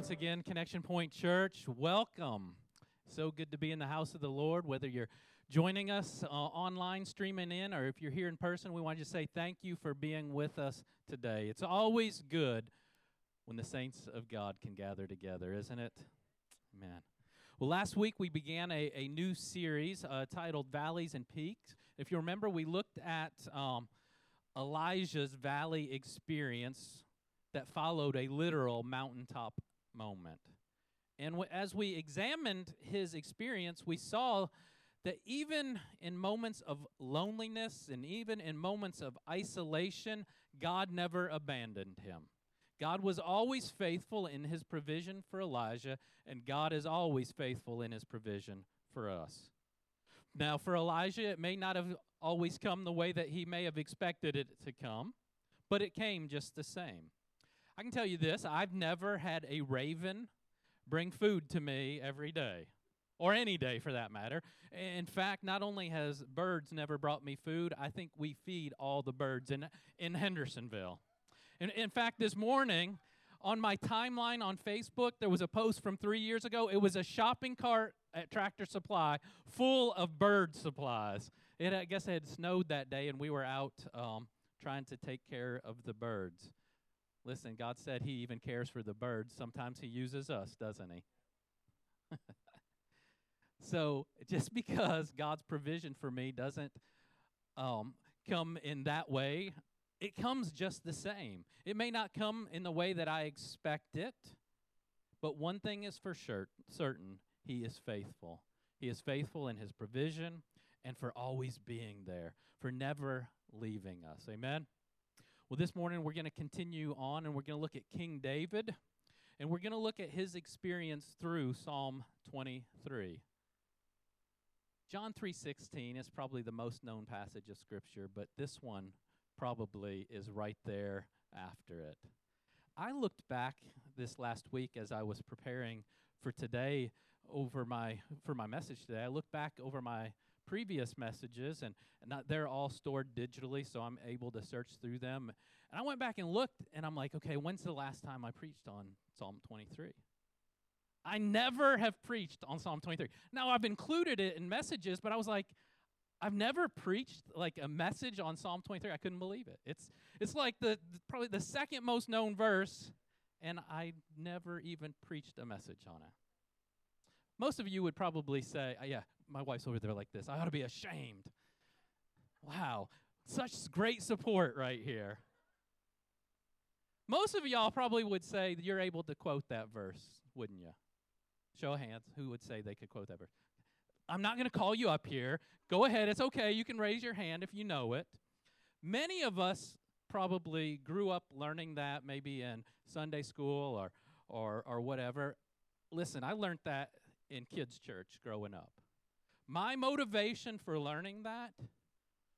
once again, Connection Point Church. Welcome. So good to be in the house of the Lord, whether you're joining us uh, online, streaming in, or if you're here in person, we want to just say thank you for being with us today. It's always good when the saints of God can gather together, isn't it? Amen. Well, last week we began a, a new series uh, titled Valleys and Peaks. If you remember, we looked at um, Elijah's valley experience that followed a literal mountaintop moment. And w- as we examined his experience, we saw that even in moments of loneliness and even in moments of isolation, God never abandoned him. God was always faithful in his provision for Elijah, and God is always faithful in his provision for us. Now, for Elijah, it may not have always come the way that he may have expected it to come, but it came just the same. I can tell you this I've never had a raven bring food to me every day, or any day for that matter. In fact, not only has birds never brought me food, I think we feed all the birds in, in Hendersonville. In, in fact, this morning, on my timeline on Facebook, there was a post from three years ago. It was a shopping cart at Tractor Supply full of bird supplies. It, I guess it had snowed that day, and we were out um, trying to take care of the birds. Listen, God said He even cares for the birds. Sometimes He uses us, doesn't He? so just because God's provision for me doesn't um, come in that way, it comes just the same. It may not come in the way that I expect it, but one thing is for sure certain He is faithful. He is faithful in His provision and for always being there, for never leaving us. Amen. Well, this morning we're going to continue on and we're going to look at King David and we're going to look at his experience through Psalm 23. John 3:16 is probably the most known passage of scripture, but this one probably is right there after it. I looked back this last week as I was preparing for today over my for my message today. I looked back over my previous messages, and, not, they're all stored digitally, so I'm able to search through them. And I went back and looked, and I'm like, okay, when's the last time I preached on Psalm 23? I never have preached on Psalm 23. Now, I've included it in messages, but I was like, I've never preached like a message on Psalm 23. I couldn't believe it. It's it's like the, the probably the second most known verse, and I never even preached a message on it. Most of you would probably say, uh, yeah, my wife's over there like this. I ought to be ashamed. Wow, such great support right here. Most of y'all probably would say you're able to quote that verse, wouldn't you? Show of hands. Who would say they could quote that verse? I'm not going to call you up here. Go ahead. It's okay. You can raise your hand if you know it. Many of us probably grew up learning that maybe in Sunday school or or or whatever. Listen, I learned that in kids church growing up. My motivation for learning that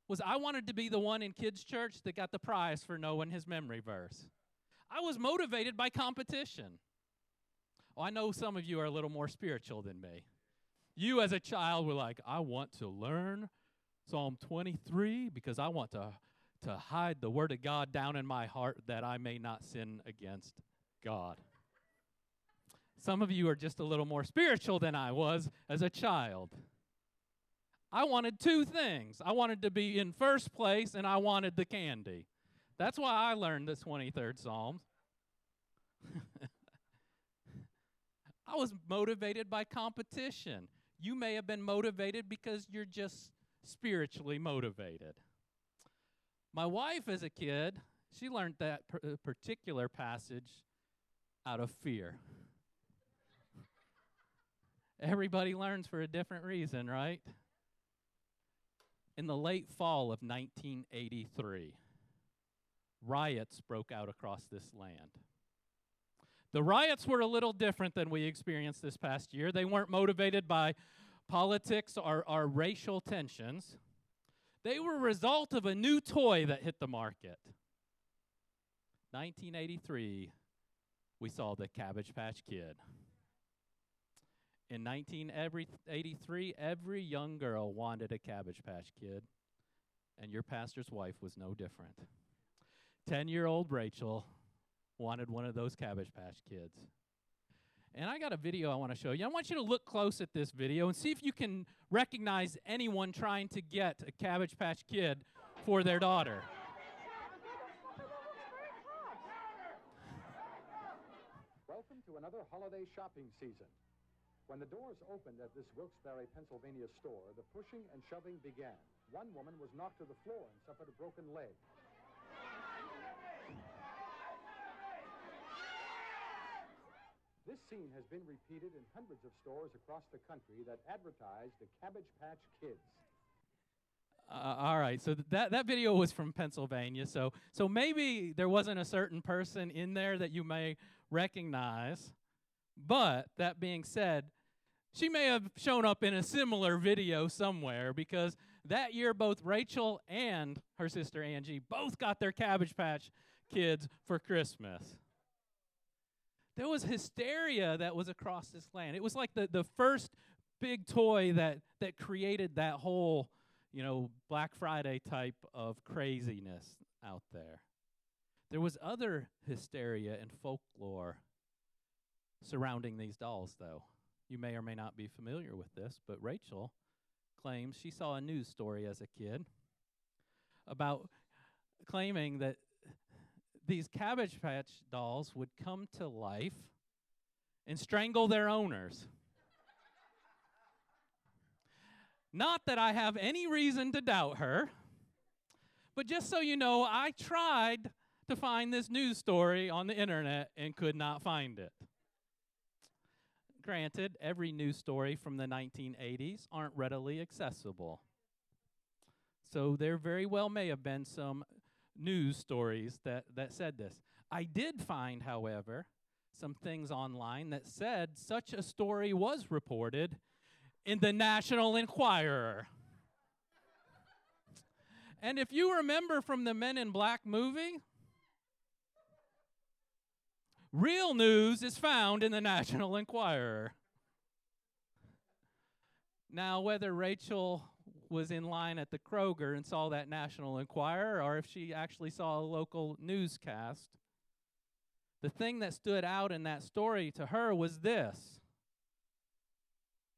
was I wanted to be the one in kids' church that got the prize for knowing his memory verse. I was motivated by competition. Oh, I know some of you are a little more spiritual than me. You, as a child, were like, I want to learn Psalm 23 because I want to, to hide the Word of God down in my heart that I may not sin against God. Some of you are just a little more spiritual than I was as a child. I wanted two things. I wanted to be in first place and I wanted the candy. That's why I learned the 23rd Psalm. I was motivated by competition. You may have been motivated because you're just spiritually motivated. My wife, as a kid, she learned that uh, particular passage out of fear. Everybody learns for a different reason, right? In the late fall of 1983, riots broke out across this land. The riots were a little different than we experienced this past year. They weren't motivated by politics or, or racial tensions. They were a result of a new toy that hit the market. 1983, we saw the Cabbage Patch Kid. In 1983, every young girl wanted a Cabbage Patch Kid, and your pastor's wife was no different. 10 year old Rachel wanted one of those Cabbage Patch Kids. And I got a video I want to show you. I want you to look close at this video and see if you can recognize anyone trying to get a Cabbage Patch Kid for their daughter. Welcome to another holiday shopping season. When the doors opened at this Wilkes-Barre, Pennsylvania store, the pushing and shoving began. One woman was knocked to the floor and suffered a broken leg. This scene has been repeated in hundreds of stores across the country that advertise the Cabbage Patch Kids. Uh, all right, so th- that that video was from Pennsylvania. So so maybe there wasn't a certain person in there that you may recognize. But that being said, she may have shown up in a similar video somewhere because that year both Rachel and her sister Angie both got their Cabbage Patch kids for Christmas. There was hysteria that was across this land. It was like the, the first big toy that that created that whole, you know, Black Friday type of craziness out there. There was other hysteria and folklore surrounding these dolls, though. You may or may not be familiar with this, but Rachel claims she saw a news story as a kid about claiming that these Cabbage Patch dolls would come to life and strangle their owners. Not that I have any reason to doubt her, but just so you know, I tried to find this news story on the internet and could not find it. Granted, every news story from the 1980s aren't readily accessible. So there very well may have been some news stories that, that said this. I did find, however, some things online that said such a story was reported in the National Enquirer. and if you remember from the Men in Black movie, real news is found in the National Enquirer. Now, whether Rachel was in line at the Kroger and saw that National Enquirer, or if she actually saw a local newscast. The thing that stood out in that story to her was this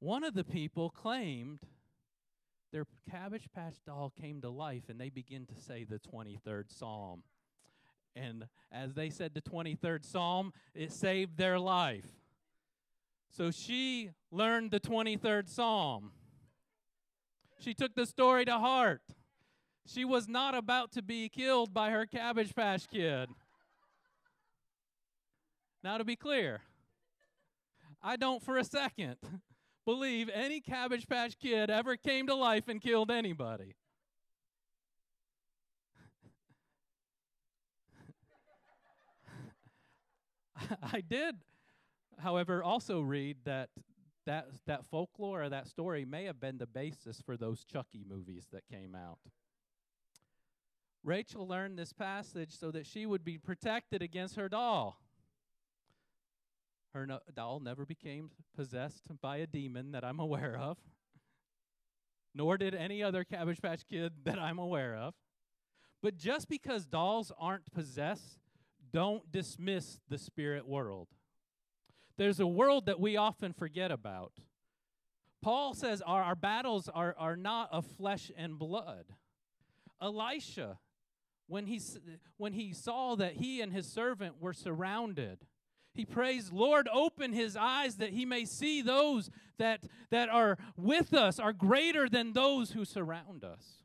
one of the people claimed their Cabbage Patch doll came to life and they begin to say the 23rd Psalm. And as they said the 23rd Psalm, it saved their life. So she learned the 23rd Psalm. She took the story to heart. She was not about to be killed by her Cabbage Patch Kid. Now, to be clear, I don't for a second believe any Cabbage Patch Kid ever came to life and killed anybody. I did, however, also read that that that folklore or that story may have been the basis for those Chucky movies that came out. Rachel learned this passage so that she would be protected against her doll. Her no- doll never became possessed by a demon that I'm aware of, nor did any other Cabbage Patch Kid that I'm aware of. But just because dolls aren't possessed, don't dismiss the spirit world. There's a world that we often forget about. Paul says our, our battles are, are not of flesh and blood. Elisha, when he, when he saw that he and his servant were surrounded, he prays, Lord, open his eyes that he may see those that, that are with us are greater than those who surround us.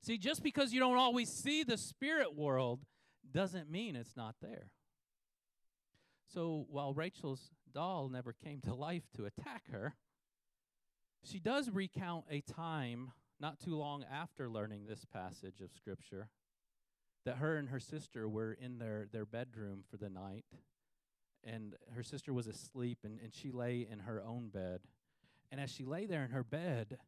See, just because you don't always see the spirit world doesn't mean it's not there. So while Rachel's doll never came to life to attack her, she does recount a time not too long after learning this passage of Scripture that her and her sister were in their, their bedroom for the night. And her sister was asleep, and, and she lay in her own bed. And as she lay there in her bed,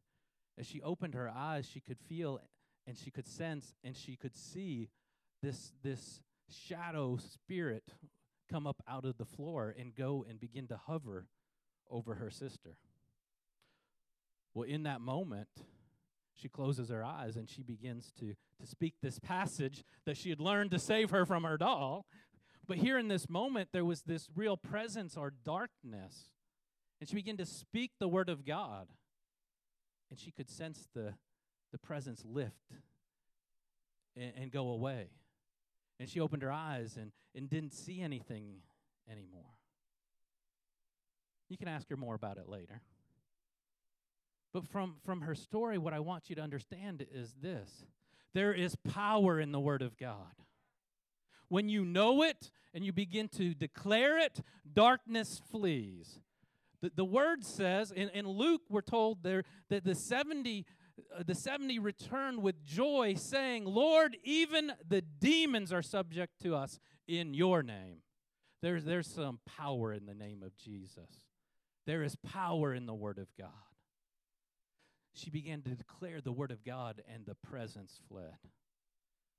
as she opened her eyes, she could feel and she could sense and she could see this, this shadow spirit come up out of the floor and go and begin to hover over her sister. Well, in that moment, she closes her eyes and she begins to, to speak this passage that she had learned to save her from her doll. But here in this moment, there was this real presence or darkness. And she began to speak the word of God. And she could sense the, the presence lift and, and go away. And she opened her eyes and, and didn't see anything anymore. You can ask her more about it later. But from, from her story, what I want you to understand is this there is power in the Word of God. When you know it and you begin to declare it, darkness flees. The, the word says, in, in Luke, we're told there that the 70 uh, Uh, the 70 returned with joy, saying, Lord, even the demons are subject to us in your name. There's, there's some power in the name of Jesus. There is power in the Word of God. She began to declare the Word of God, and the presence fled.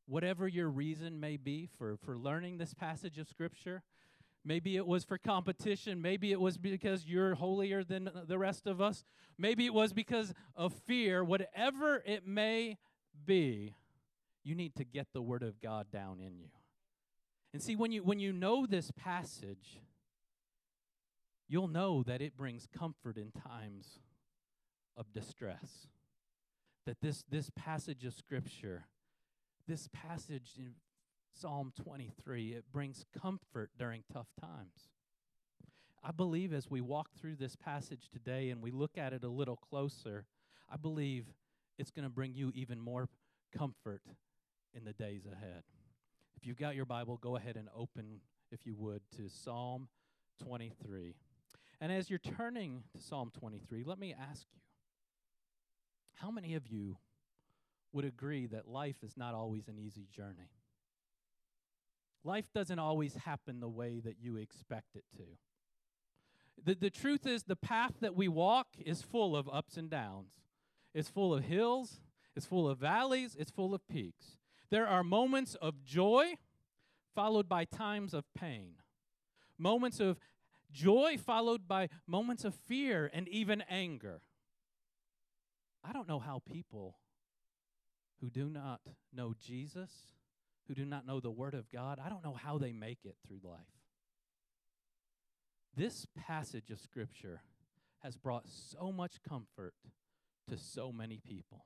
Whatever your reason may be for, for learning this passage of Scripture, Maybe it was for competition. Maybe it was because you're holier than the rest of us. Maybe it was because of fear. Whatever it may be, you need to get the Word of God down in you. And see, when you, when you know this passage, you'll know that it brings comfort in times of distress. That this, this passage of Scripture, this passage in Psalm 23, it brings comfort during tough times. I believe as we walk through this passage today and we look at it a little closer, I believe it's going to bring you even more comfort in the days ahead. If you've got your Bible, go ahead and open, if you would, to Psalm 23. And as you're turning to Psalm 23, let me ask you how many of you would agree that life is not always an easy journey? Life doesn't always happen the way that you expect it to. The, the truth is, the path that we walk is full of ups and downs. It's full of hills, it's full of valleys, it's full of peaks. There are moments of joy followed by times of pain, moments of joy followed by moments of fear and even anger. I don't know how people who do not know Jesus who do not know the Word of God, I don't know how they make it through life. This passage of Scripture has brought so much comfort to so many people.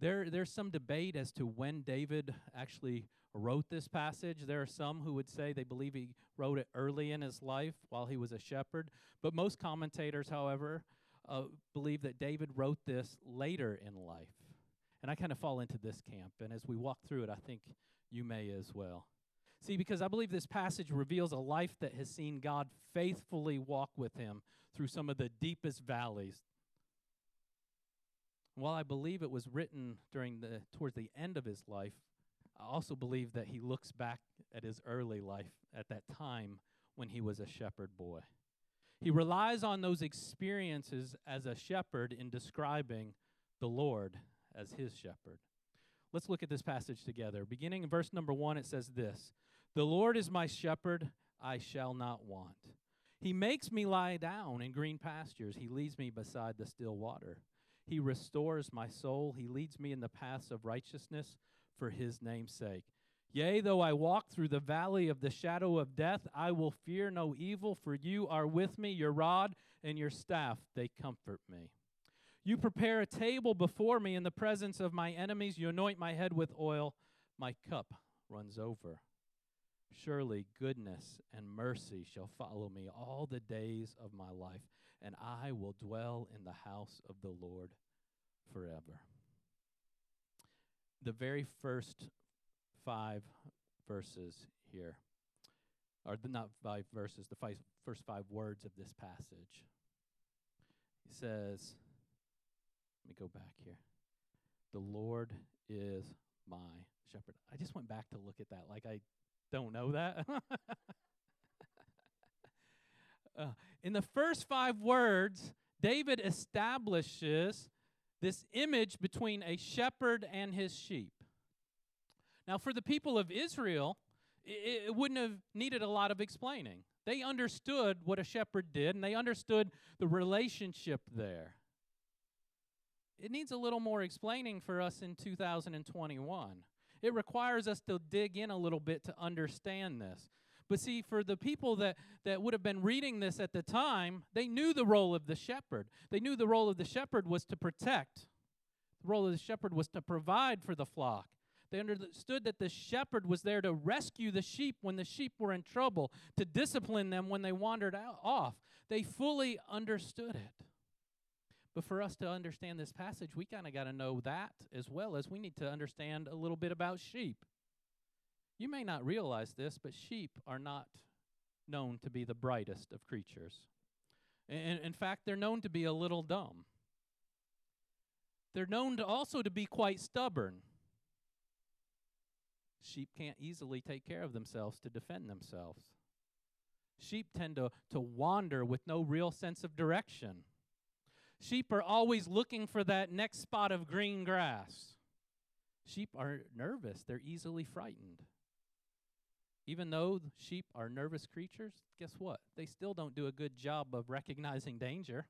There, there's some debate as to when David actually wrote this passage. There are some who would say they believe he wrote it early in his life while he was a shepherd. But most commentators, however, uh, believe that David wrote this later in life. And I kind of fall into this camp. And as we walk through it, I think you may as well. See, because I believe this passage reveals a life that has seen God faithfully walk with him through some of the deepest valleys. While I believe it was written during the towards the end of his life, I also believe that he looks back at his early life at that time when he was a shepherd boy. He relies on those experiences as a shepherd in describing the Lord as his shepherd. Let's look at this passage together. Beginning in verse number one, it says this The Lord is my shepherd, I shall not want. He makes me lie down in green pastures, He leads me beside the still water. He restores my soul, He leads me in the paths of righteousness for His name's sake. Yea, though I walk through the valley of the shadow of death, I will fear no evil, for you are with me, your rod and your staff, they comfort me. You prepare a table before me in the presence of my enemies. You anoint my head with oil. My cup runs over. Surely goodness and mercy shall follow me all the days of my life, and I will dwell in the house of the Lord forever. The very first five verses here, or the, not five verses, the five, first five words of this passage. He says, let me go back here. The Lord is my shepherd. I just went back to look at that like I don't know that. uh, in the first five words, David establishes this image between a shepherd and his sheep. Now, for the people of Israel, it, it wouldn't have needed a lot of explaining. They understood what a shepherd did, and they understood the relationship there. It needs a little more explaining for us in 2021. It requires us to dig in a little bit to understand this. But see, for the people that, that would have been reading this at the time, they knew the role of the shepherd. They knew the role of the shepherd was to protect, the role of the shepherd was to provide for the flock. They understood that the shepherd was there to rescue the sheep when the sheep were in trouble, to discipline them when they wandered out, off. They fully understood it. But for us to understand this passage, we kind of got to know that as well as we need to understand a little bit about sheep. You may not realize this, but sheep are not known to be the brightest of creatures. In, in fact, they're known to be a little dumb. They're known to also to be quite stubborn. Sheep can't easily take care of themselves to defend themselves. Sheep tend to, to wander with no real sense of direction. Sheep are always looking for that next spot of green grass. Sheep are nervous, they're easily frightened. Even though sheep are nervous creatures, guess what? They still don't do a good job of recognizing danger.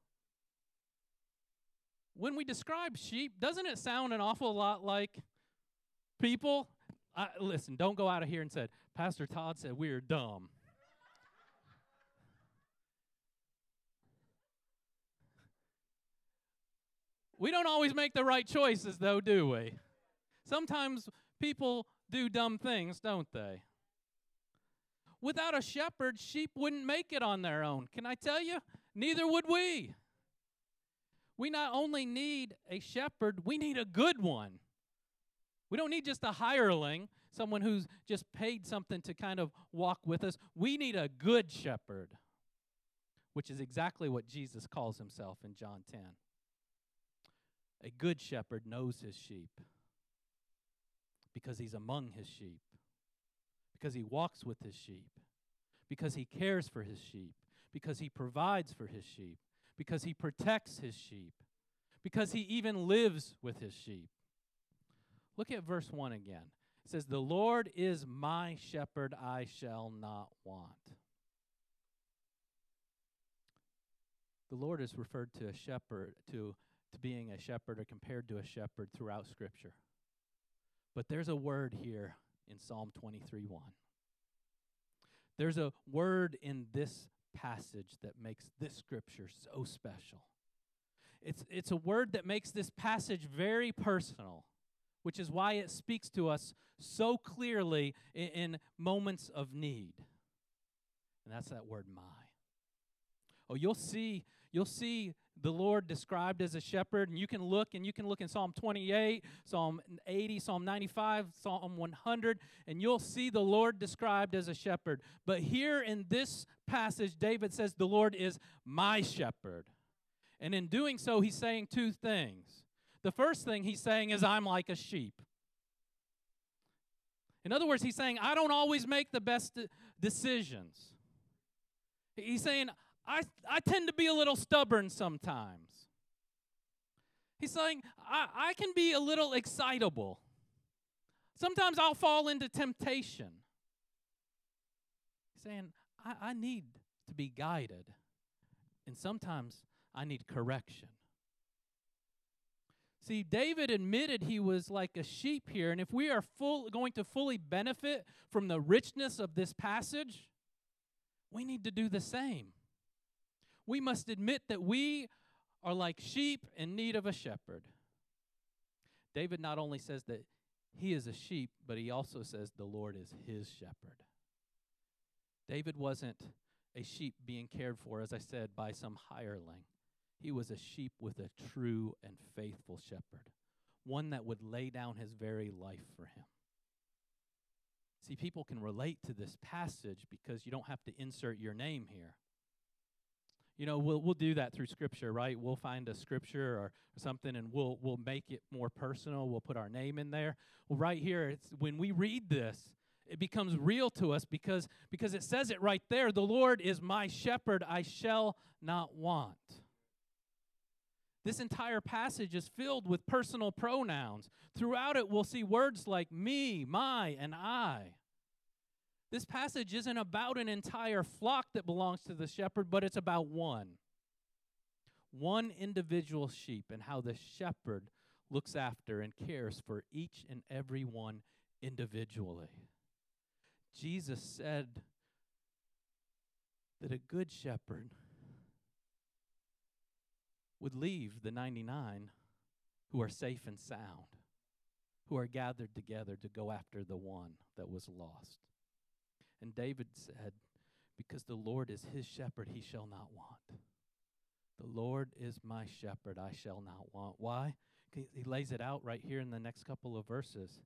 When we describe sheep, doesn't it sound an awful lot like people? I, listen, don't go out of here and say, Pastor Todd said we are dumb. We don't always make the right choices, though, do we? Sometimes people do dumb things, don't they? Without a shepherd, sheep wouldn't make it on their own. Can I tell you? Neither would we. We not only need a shepherd, we need a good one. We don't need just a hireling, someone who's just paid something to kind of walk with us. We need a good shepherd, which is exactly what Jesus calls himself in John 10. A good shepherd knows his sheep because he's among his sheep because he walks with his sheep, because he cares for his sheep, because he provides for his sheep, because he protects his sheep, because he even lives with his sheep. Look at verse 1 again. It says, The Lord is my shepherd, I shall not want. The Lord is referred to a shepherd, to, to being a shepherd or compared to a shepherd throughout Scripture. But there's a word here in Psalm 23 1. There's a word in this passage that makes this scripture so special. It's, it's a word that makes this passage very personal, which is why it speaks to us so clearly in, in moments of need. And that's that word my. Oh, you'll see, you'll see the Lord described as a shepherd, and you can look and you can look in Psalm 28, Psalm 80, Psalm 95, Psalm 100, and you'll see the Lord described as a shepherd. But here in this passage, David says, The Lord is my shepherd. And in doing so, he's saying two things. The first thing he's saying is, I'm like a sheep. In other words, he's saying, I don't always make the best decisions. He's saying, I, I tend to be a little stubborn sometimes. He's saying, I, I can be a little excitable. Sometimes I'll fall into temptation. He's saying, I, I need to be guided. And sometimes I need correction. See, David admitted he was like a sheep here, and if we are full, going to fully benefit from the richness of this passage, we need to do the same we must admit that we are like sheep in need of a shepherd. David not only says that he is a sheep, but he also says the Lord is his shepherd. David wasn't a sheep being cared for, as I said, by some hireling. He was a sheep with a true and faithful shepherd, one that would lay down his very life for him. See, people can relate to this passage because you don't have to insert your name here you know we'll we'll do that through scripture right? We'll find a scripture or something and we'll we'll make it more personal. We'll put our name in there. Well right here it's when we read this it becomes real to us because because it says it right there the lord is my shepherd i shall not want. This entire passage is filled with personal pronouns. Throughout it we'll see words like me my and i This passage isn't about an entire flock that belongs to the shepherd, but it's about one. One individual sheep and how the shepherd looks after and cares for each and every one individually. Jesus said that a good shepherd would leave the 99 who are safe and sound, who are gathered together to go after the one that was lost. And David said, Because the Lord is his shepherd, he shall not want. The Lord is my shepherd, I shall not want. Why? He lays it out right here in the next couple of verses.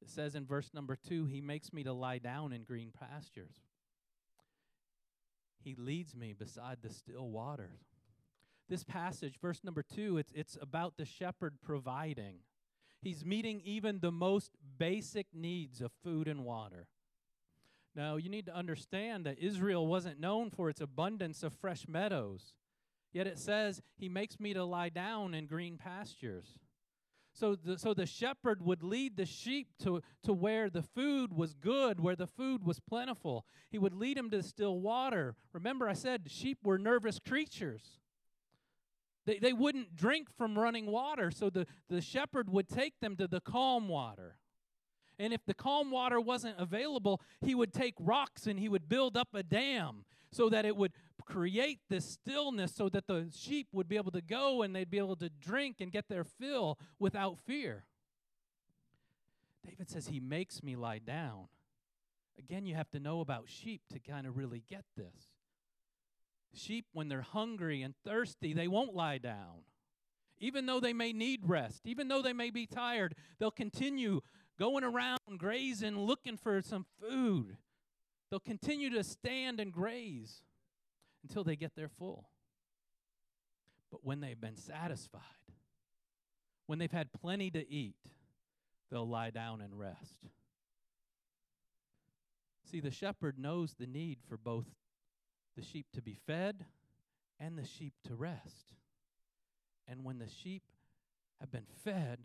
It says in verse number two, He makes me to lie down in green pastures. He leads me beside the still waters. This passage, verse number two, it's, it's about the shepherd providing. He's meeting even the most basic needs of food and water. Now, you need to understand that Israel wasn't known for its abundance of fresh meadows. Yet it says, He makes me to lie down in green pastures. So the, so the shepherd would lead the sheep to, to where the food was good, where the food was plentiful. He would lead them to still water. Remember, I said sheep were nervous creatures. They, they wouldn't drink from running water, so the, the shepherd would take them to the calm water. And if the calm water wasn't available, he would take rocks and he would build up a dam so that it would create this stillness so that the sheep would be able to go and they'd be able to drink and get their fill without fear. David says, He makes me lie down. Again, you have to know about sheep to kind of really get this. Sheep, when they're hungry and thirsty, they won't lie down. Even though they may need rest, even though they may be tired, they'll continue going around grazing, looking for some food. They'll continue to stand and graze until they get their full. But when they've been satisfied, when they've had plenty to eat, they'll lie down and rest. See, the shepherd knows the need for both the sheep to be fed and the sheep to rest. And when the sheep have been fed,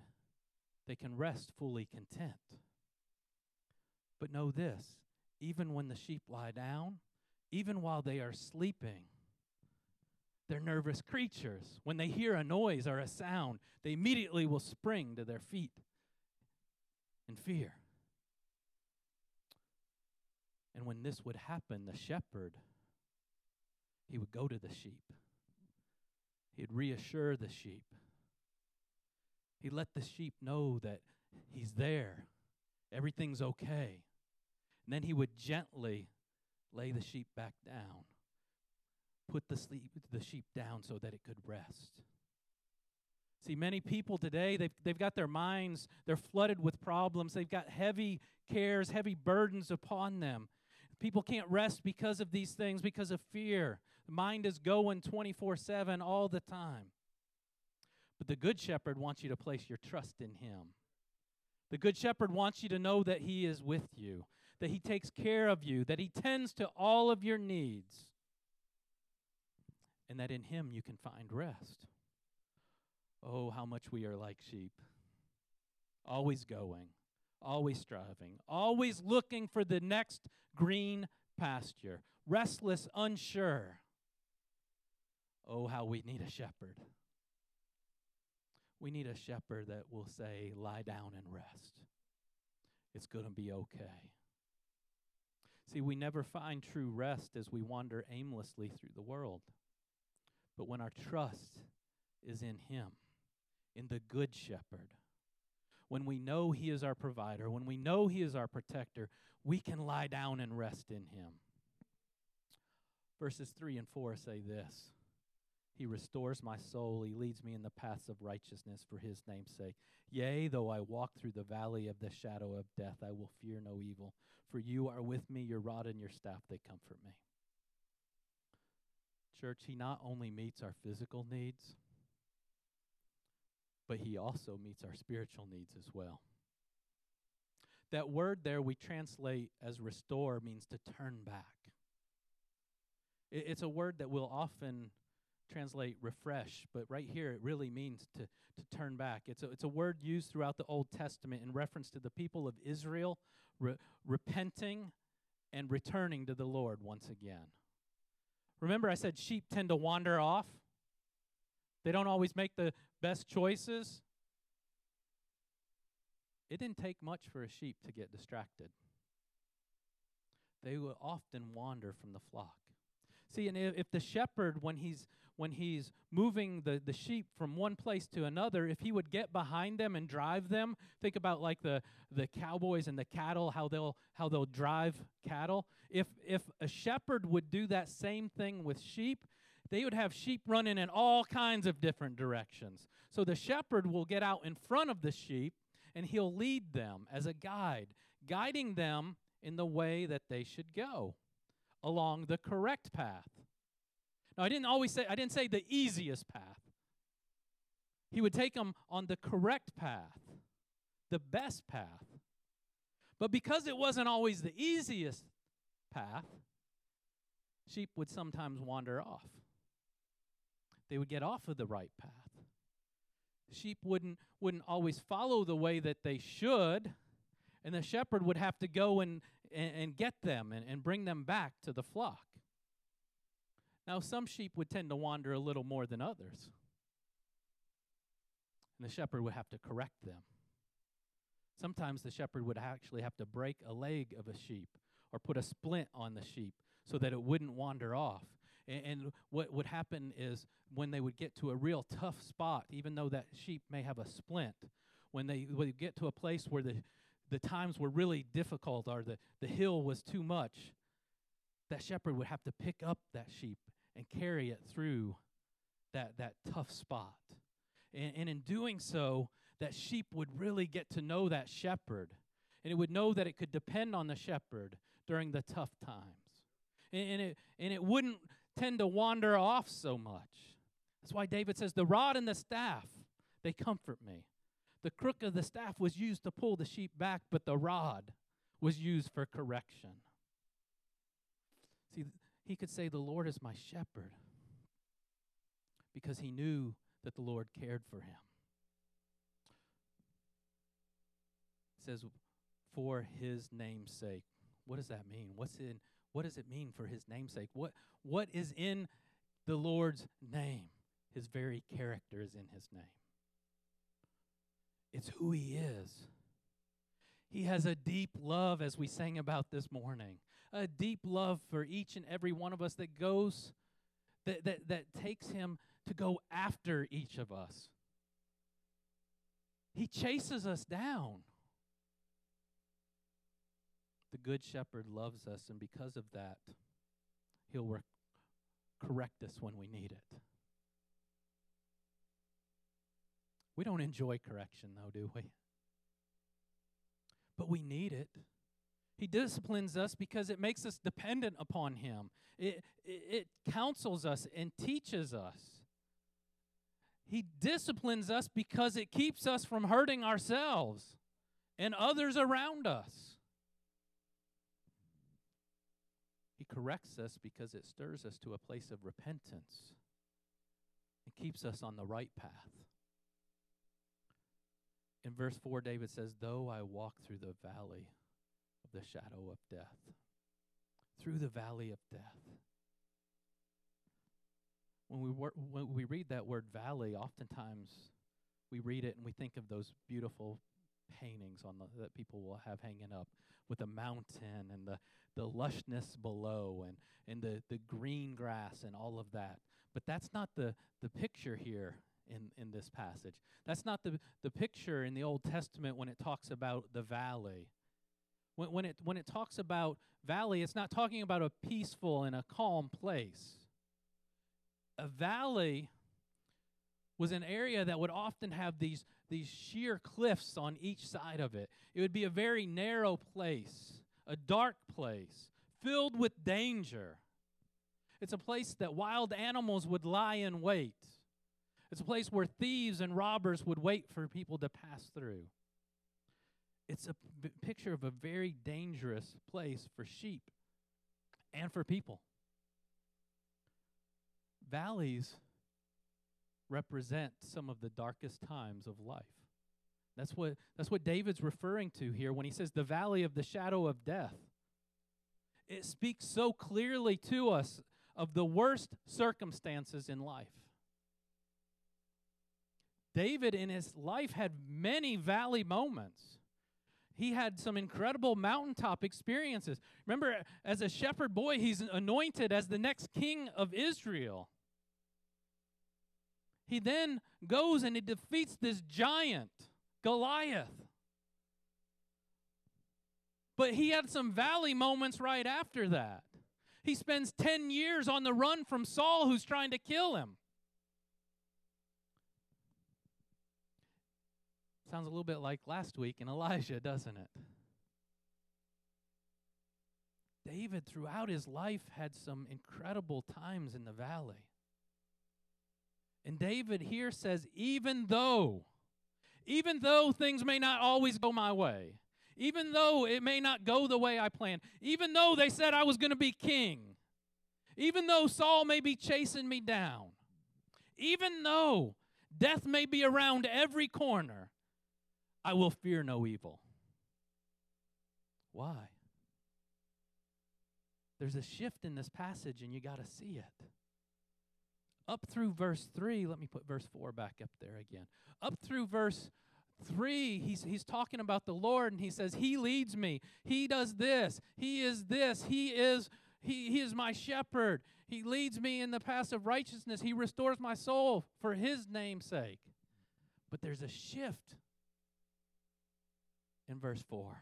they can rest fully content. But know this even when the sheep lie down, even while they are sleeping. They're nervous creatures. When they hear a noise or a sound, they immediately will spring to their feet in fear. And when this would happen, the shepherd, he would go to the sheep. He'd reassure the sheep. He'd let the sheep know that he's there, everything's okay. And then he would gently lay the sheep back down, put the, sleep, the sheep down so that it could rest. See, many people today, they've, they've got their minds, they're flooded with problems. They've got heavy cares, heavy burdens upon them. People can't rest because of these things, because of fear. The mind is going 24 7 all the time. But the Good Shepherd wants you to place your trust in Him. The Good Shepherd wants you to know that He is with you that He takes care of you, that He tends to all of your needs, and that in Him you can find rest. Oh, how much we are like sheep, always going, always striving, always looking for the next green pasture, restless, unsure. Oh, how we need a shepherd. We need a shepherd that will say, Lie down and rest. It's going to be okay. See, we never find true rest as we wander aimlessly through the world. But when our trust is in Him, in the Good Shepherd, when we know He is our provider, when we know He is our protector, we can lie down and rest in Him. Verses 3 and 4 say this He restores my soul, He leads me in the paths of righteousness for His name's sake. Yea, though I walk through the valley of the shadow of death, I will fear no evil for you are with me, your rod and your staff, they comfort me. Church, He not only meets our physical needs, but He also meets our spiritual needs as well. That word there we translate as restore means to turn back. It's a word that we'll often translate refresh, but right here it really means to, to turn back. It's a, it's a word used throughout the Old Testament in reference to the people of Israel re- repenting and returning to the Lord once again. Remember, I said sheep tend to wander off? They don't always make the best choices. It didn't take much for a sheep to get distracted. They will often wander from the flock. See, and if, if the shepherd, when he's when he's moving the, the sheep from one place to another, if he would get behind them and drive them, think about like the, the cowboys and the cattle, how they'll how they'll drive cattle. If if a shepherd would do that same thing with sheep, they would have sheep running in all kinds of different directions. So the shepherd will get out in front of the sheep and he'll lead them as a guide, guiding them in the way that they should go along the correct path. Now, I didn't always say, I didn't say the easiest path. He would take them on the correct path, the best path. But because it wasn't always the easiest path, sheep would sometimes wander off. They would get off of the right path. Sheep wouldn't, wouldn't always follow the way that they should, and the shepherd would have to go and, and, and get them and, and bring them back to the flock. Now, some sheep would tend to wander a little more than others, and the shepherd would have to correct them. Sometimes the shepherd would actually have to break a leg of a sheep or put a splint on the sheep so that it wouldn't wander off. And, and, what would happen is when they would get to a real tough spot, even though that sheep may have a splint, when they would get to a place where the, the times were really difficult or the, the hill was too much, that shepherd would have to pick up that sheep and carry it through that, that tough spot. And, and in doing so, that sheep would really get to know that shepherd. And it would know that it could depend on the shepherd during the tough times. And, and, it, and it wouldn't tend to wander off so much. That's why David says, The rod and the staff, they comfort me. The crook of the staff was used to pull the sheep back, but the rod was used for correction. See, he could say, The Lord is my shepherd, because he knew that the Lord cared for him. It says, For his name's sake. What does that mean? What's in what does it mean for his namesake? What what is in the Lord's name? His very character is in his name. It's who he is. He has a deep love, as we sang about this morning, a deep love for each and every one of us that goes, that, that, that takes him to go after each of us. He chases us down. The Good Shepherd loves us, and because of that, he'll rec- correct us when we need it. We don't enjoy correction, though, do we? But we need it. He disciplines us because it makes us dependent upon Him. It, it, it, counsels us and teaches us. He disciplines us because it keeps us from hurting ourselves and others around us. He corrects us because it stirs us to a place of repentance and keeps us on the right path. In verse 4, David says, Though I walk through the valley of the shadow of death, through the valley of death. When we, wor- when we read that word valley, oftentimes we read it and we think of those beautiful paintings on the, that people will have hanging up with the mountain and the, the lushness below and, and the, the green grass and all of that. But that's not the, the picture here in, in this passage. That's not the, the picture in the Old Testament when it talks about the valley. When, when, it, when it talks about valley, it's not talking about a peaceful and a calm place. A valley was an area that would often have these, these sheer cliffs on each side of it. It would be a very narrow place, a dark place, filled with danger. It's a place that wild animals would lie in wait. It's a place where thieves and robbers would wait for people to pass through. It's a p- picture of a very dangerous place for sheep and for people. Valleys represent some of the darkest times of life. That's what, that's what David's referring to here when he says the valley of the shadow of death. it speaks so clearly to us of the worst circumstances in life. David in his life had many valley moments. He had some incredible mountaintop experiences. Remember, as a shepherd boy, he's anointed as the next king of Israel. He then goes and he defeats this giant, Goliath. But he had some valley moments right after that. He spends 10 years on the run from Saul, who's trying to kill him. Sounds a little bit like last week in Elijah, doesn't it? David, throughout his life, had some incredible times in the valley. And David here says, even though, even though things may not always go my way, even though it may not go the way I planned, even though they said I was going to be king, even though Saul may be chasing me down, even though death may be around every corner, I will fear no evil. Why? There's a shift in this passage, and you got to see it. Up through verse 3, let me put verse 4 back up there again. Up through verse 3, he's, he's talking about the Lord, and he says, He leads me. He does this. He is this. He is, he, he is my shepherd. He leads me in the path of righteousness. He restores my soul for his name's sake. But there's a shift in verse 4.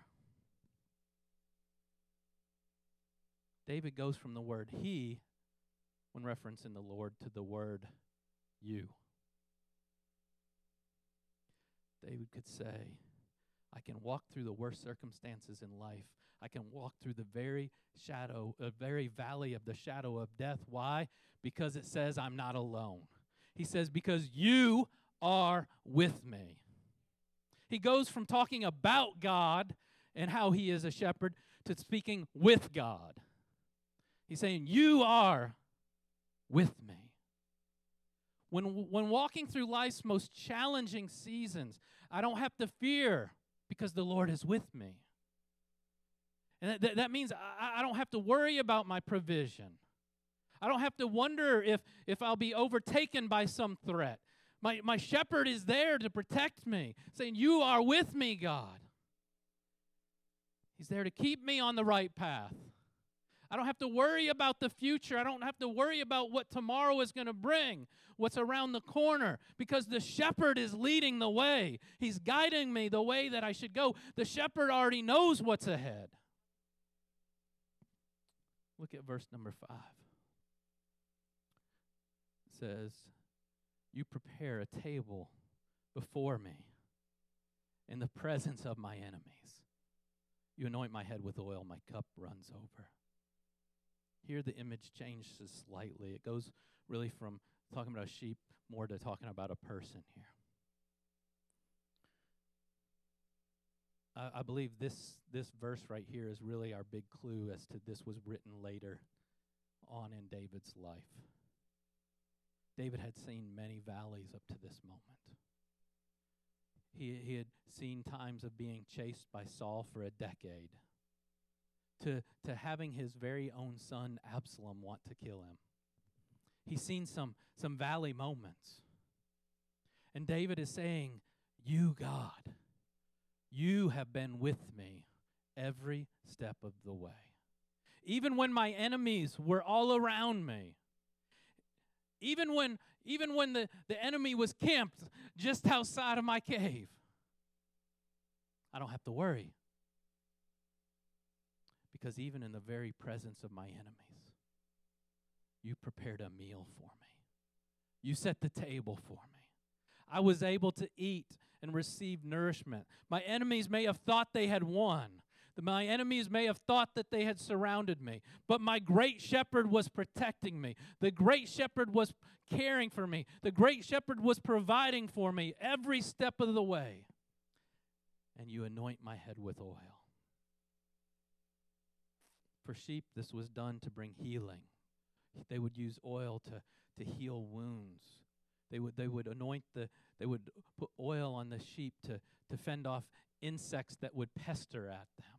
David goes from the word he, when referencing the Lord, to the word you. David could say, I can walk through the worst circumstances in life. I can walk through the very shadow, a very valley of the shadow of death. Why? Because it says I'm not alone. He says, Because you are with me. He goes from talking about God and how he is a shepherd to speaking with God. He's saying, You are with me. When, when walking through life's most challenging seasons, I don't have to fear because the Lord is with me. And that, that means I, I don't have to worry about my provision. I don't have to wonder if, if I'll be overtaken by some threat. My, my shepherd is there to protect me, saying, You are with me, God. He's there to keep me on the right path. I don't have to worry about the future. I don't have to worry about what tomorrow is going to bring, what's around the corner, because the shepherd is leading the way. He's guiding me the way that I should go. The shepherd already knows what's ahead. Look at verse number five. It says, you prepare a table before me in the presence of my enemies. You anoint my head with oil, my cup runs over. Here, the image changes slightly. It goes really from talking about a sheep more to talking about a person here. I, I believe this, this verse right here is really our big clue as to this was written later on in David's life. David had seen many valleys up to this moment. He, he had seen times of being chased by Saul for a decade, to, to having his very own son Absalom want to kill him. He's seen some, some valley moments. And David is saying, You, God, you have been with me every step of the way. Even when my enemies were all around me, even when even when the, the enemy was camped just outside of my cave. I don't have to worry. Because even in the very presence of my enemies, you prepared a meal for me. You set the table for me. I was able to eat and receive nourishment. My enemies may have thought they had won, my enemies may have thought that they had surrounded me, but my great shepherd was protecting me. The great shepherd was caring for me. The great shepherd was providing for me every step of the way. And you anoint my head with oil. For sheep, this was done to bring healing. They would use oil to, to heal wounds. They would, they would anoint the, they would put oil on the sheep to, to fend off insects that would pester at them.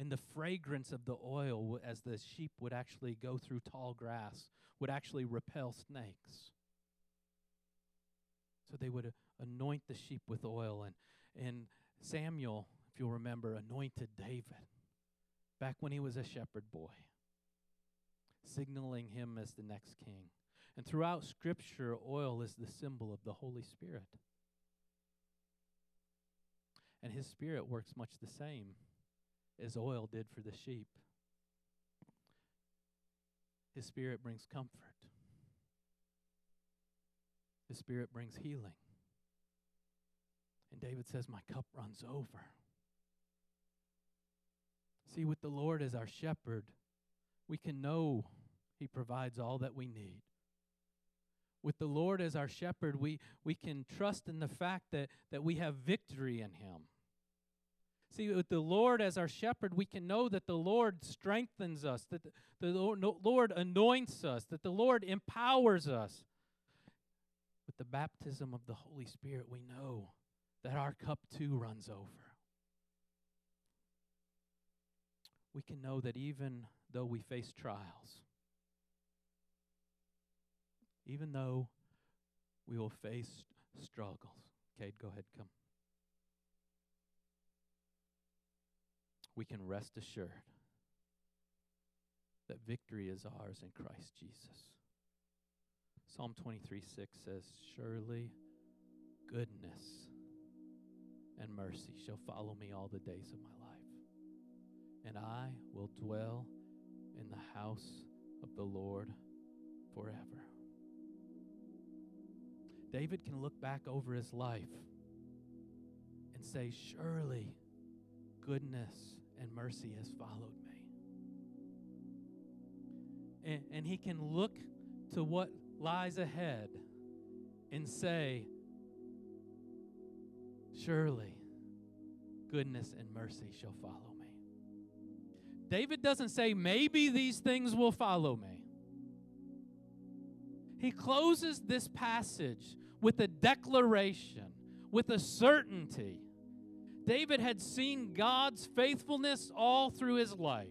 And the fragrance of the oil, as the sheep would actually go through tall grass, would actually repel snakes. So they would uh, anoint the sheep with oil. And, and Samuel, if you'll remember, anointed David back when he was a shepherd boy, signaling him as the next king. And throughout Scripture, oil is the symbol of the Holy Spirit. And his spirit works much the same as oil did for the sheep. His spirit brings comfort. His spirit brings healing. And David says, My cup runs over. See, with the Lord as our shepherd, we can know he provides all that we need. With the Lord as our shepherd, we, we can trust in the fact that, that we have victory in him. See, with the Lord as our shepherd, we can know that the Lord strengthens us, that the, Lord anoints us, that the Lord empowers us. With the baptism of the Holy Spirit, we know that our cup too runs over. We can know that even though we face trials, even though we will face struggles. Cade, go ahead, come. We can rest assured that victory is ours in Christ Jesus. Psalm 23 6 says, Surely goodness and mercy shall follow me all the days of my life, and I will dwell in the house of the Lord forever. David can look back over his life and say, Surely goodness and mercy has followed me. And, and he can look to what lies ahead and say, Surely goodness and mercy shall follow me. David doesn't say, Maybe these things will follow me. He closes this passage with a declaration, with a certainty. David had seen God's faithfulness all through his life.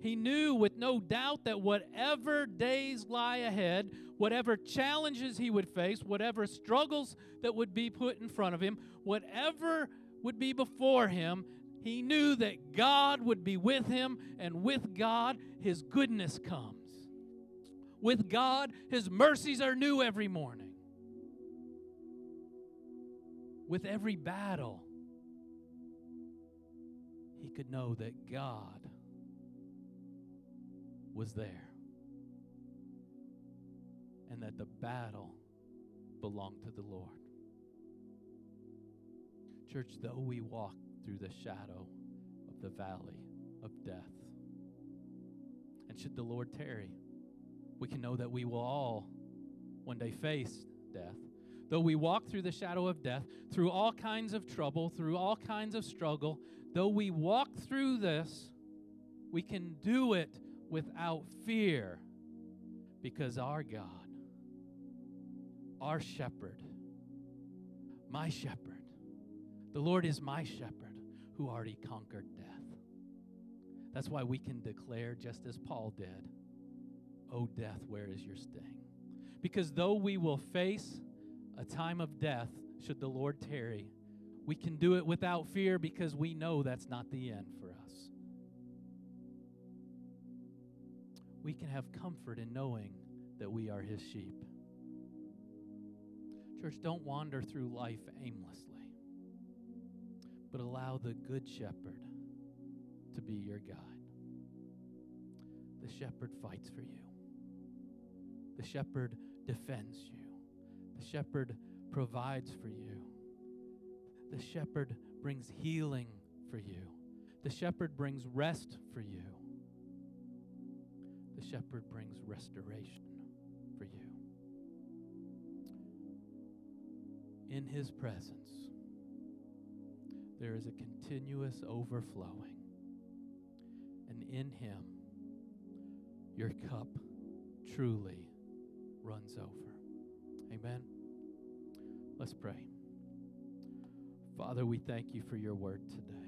He knew with no doubt that whatever days lie ahead, whatever challenges he would face, whatever struggles that would be put in front of him, whatever would be before him, he knew that God would be with him, and with God, his goodness comes. With God, his mercies are new every morning. With every battle, he could know that God was there and that the battle belonged to the Lord. Church, though we walk through the shadow of the valley of death, and should the Lord tarry, we can know that we will all one day face death. Though we walk through the shadow of death, through all kinds of trouble, through all kinds of struggle, though we walk through this, we can do it without fear because our God, our shepherd, my shepherd, the Lord is my shepherd who already conquered death. That's why we can declare, just as Paul did, O death, where is your sting? Because though we will face a time of death, should the Lord tarry, we can do it without fear because we know that's not the end for us. We can have comfort in knowing that we are His sheep. Church, don't wander through life aimlessly, but allow the Good Shepherd to be your guide. The shepherd fights for you. The shepherd defends you. The shepherd provides for you. The shepherd brings healing for you. The shepherd brings rest for you. The shepherd brings restoration for you. In his presence, there is a continuous overflowing. And in him, your cup truly runs over. Amen. Let's pray. Father, we thank you for your word today.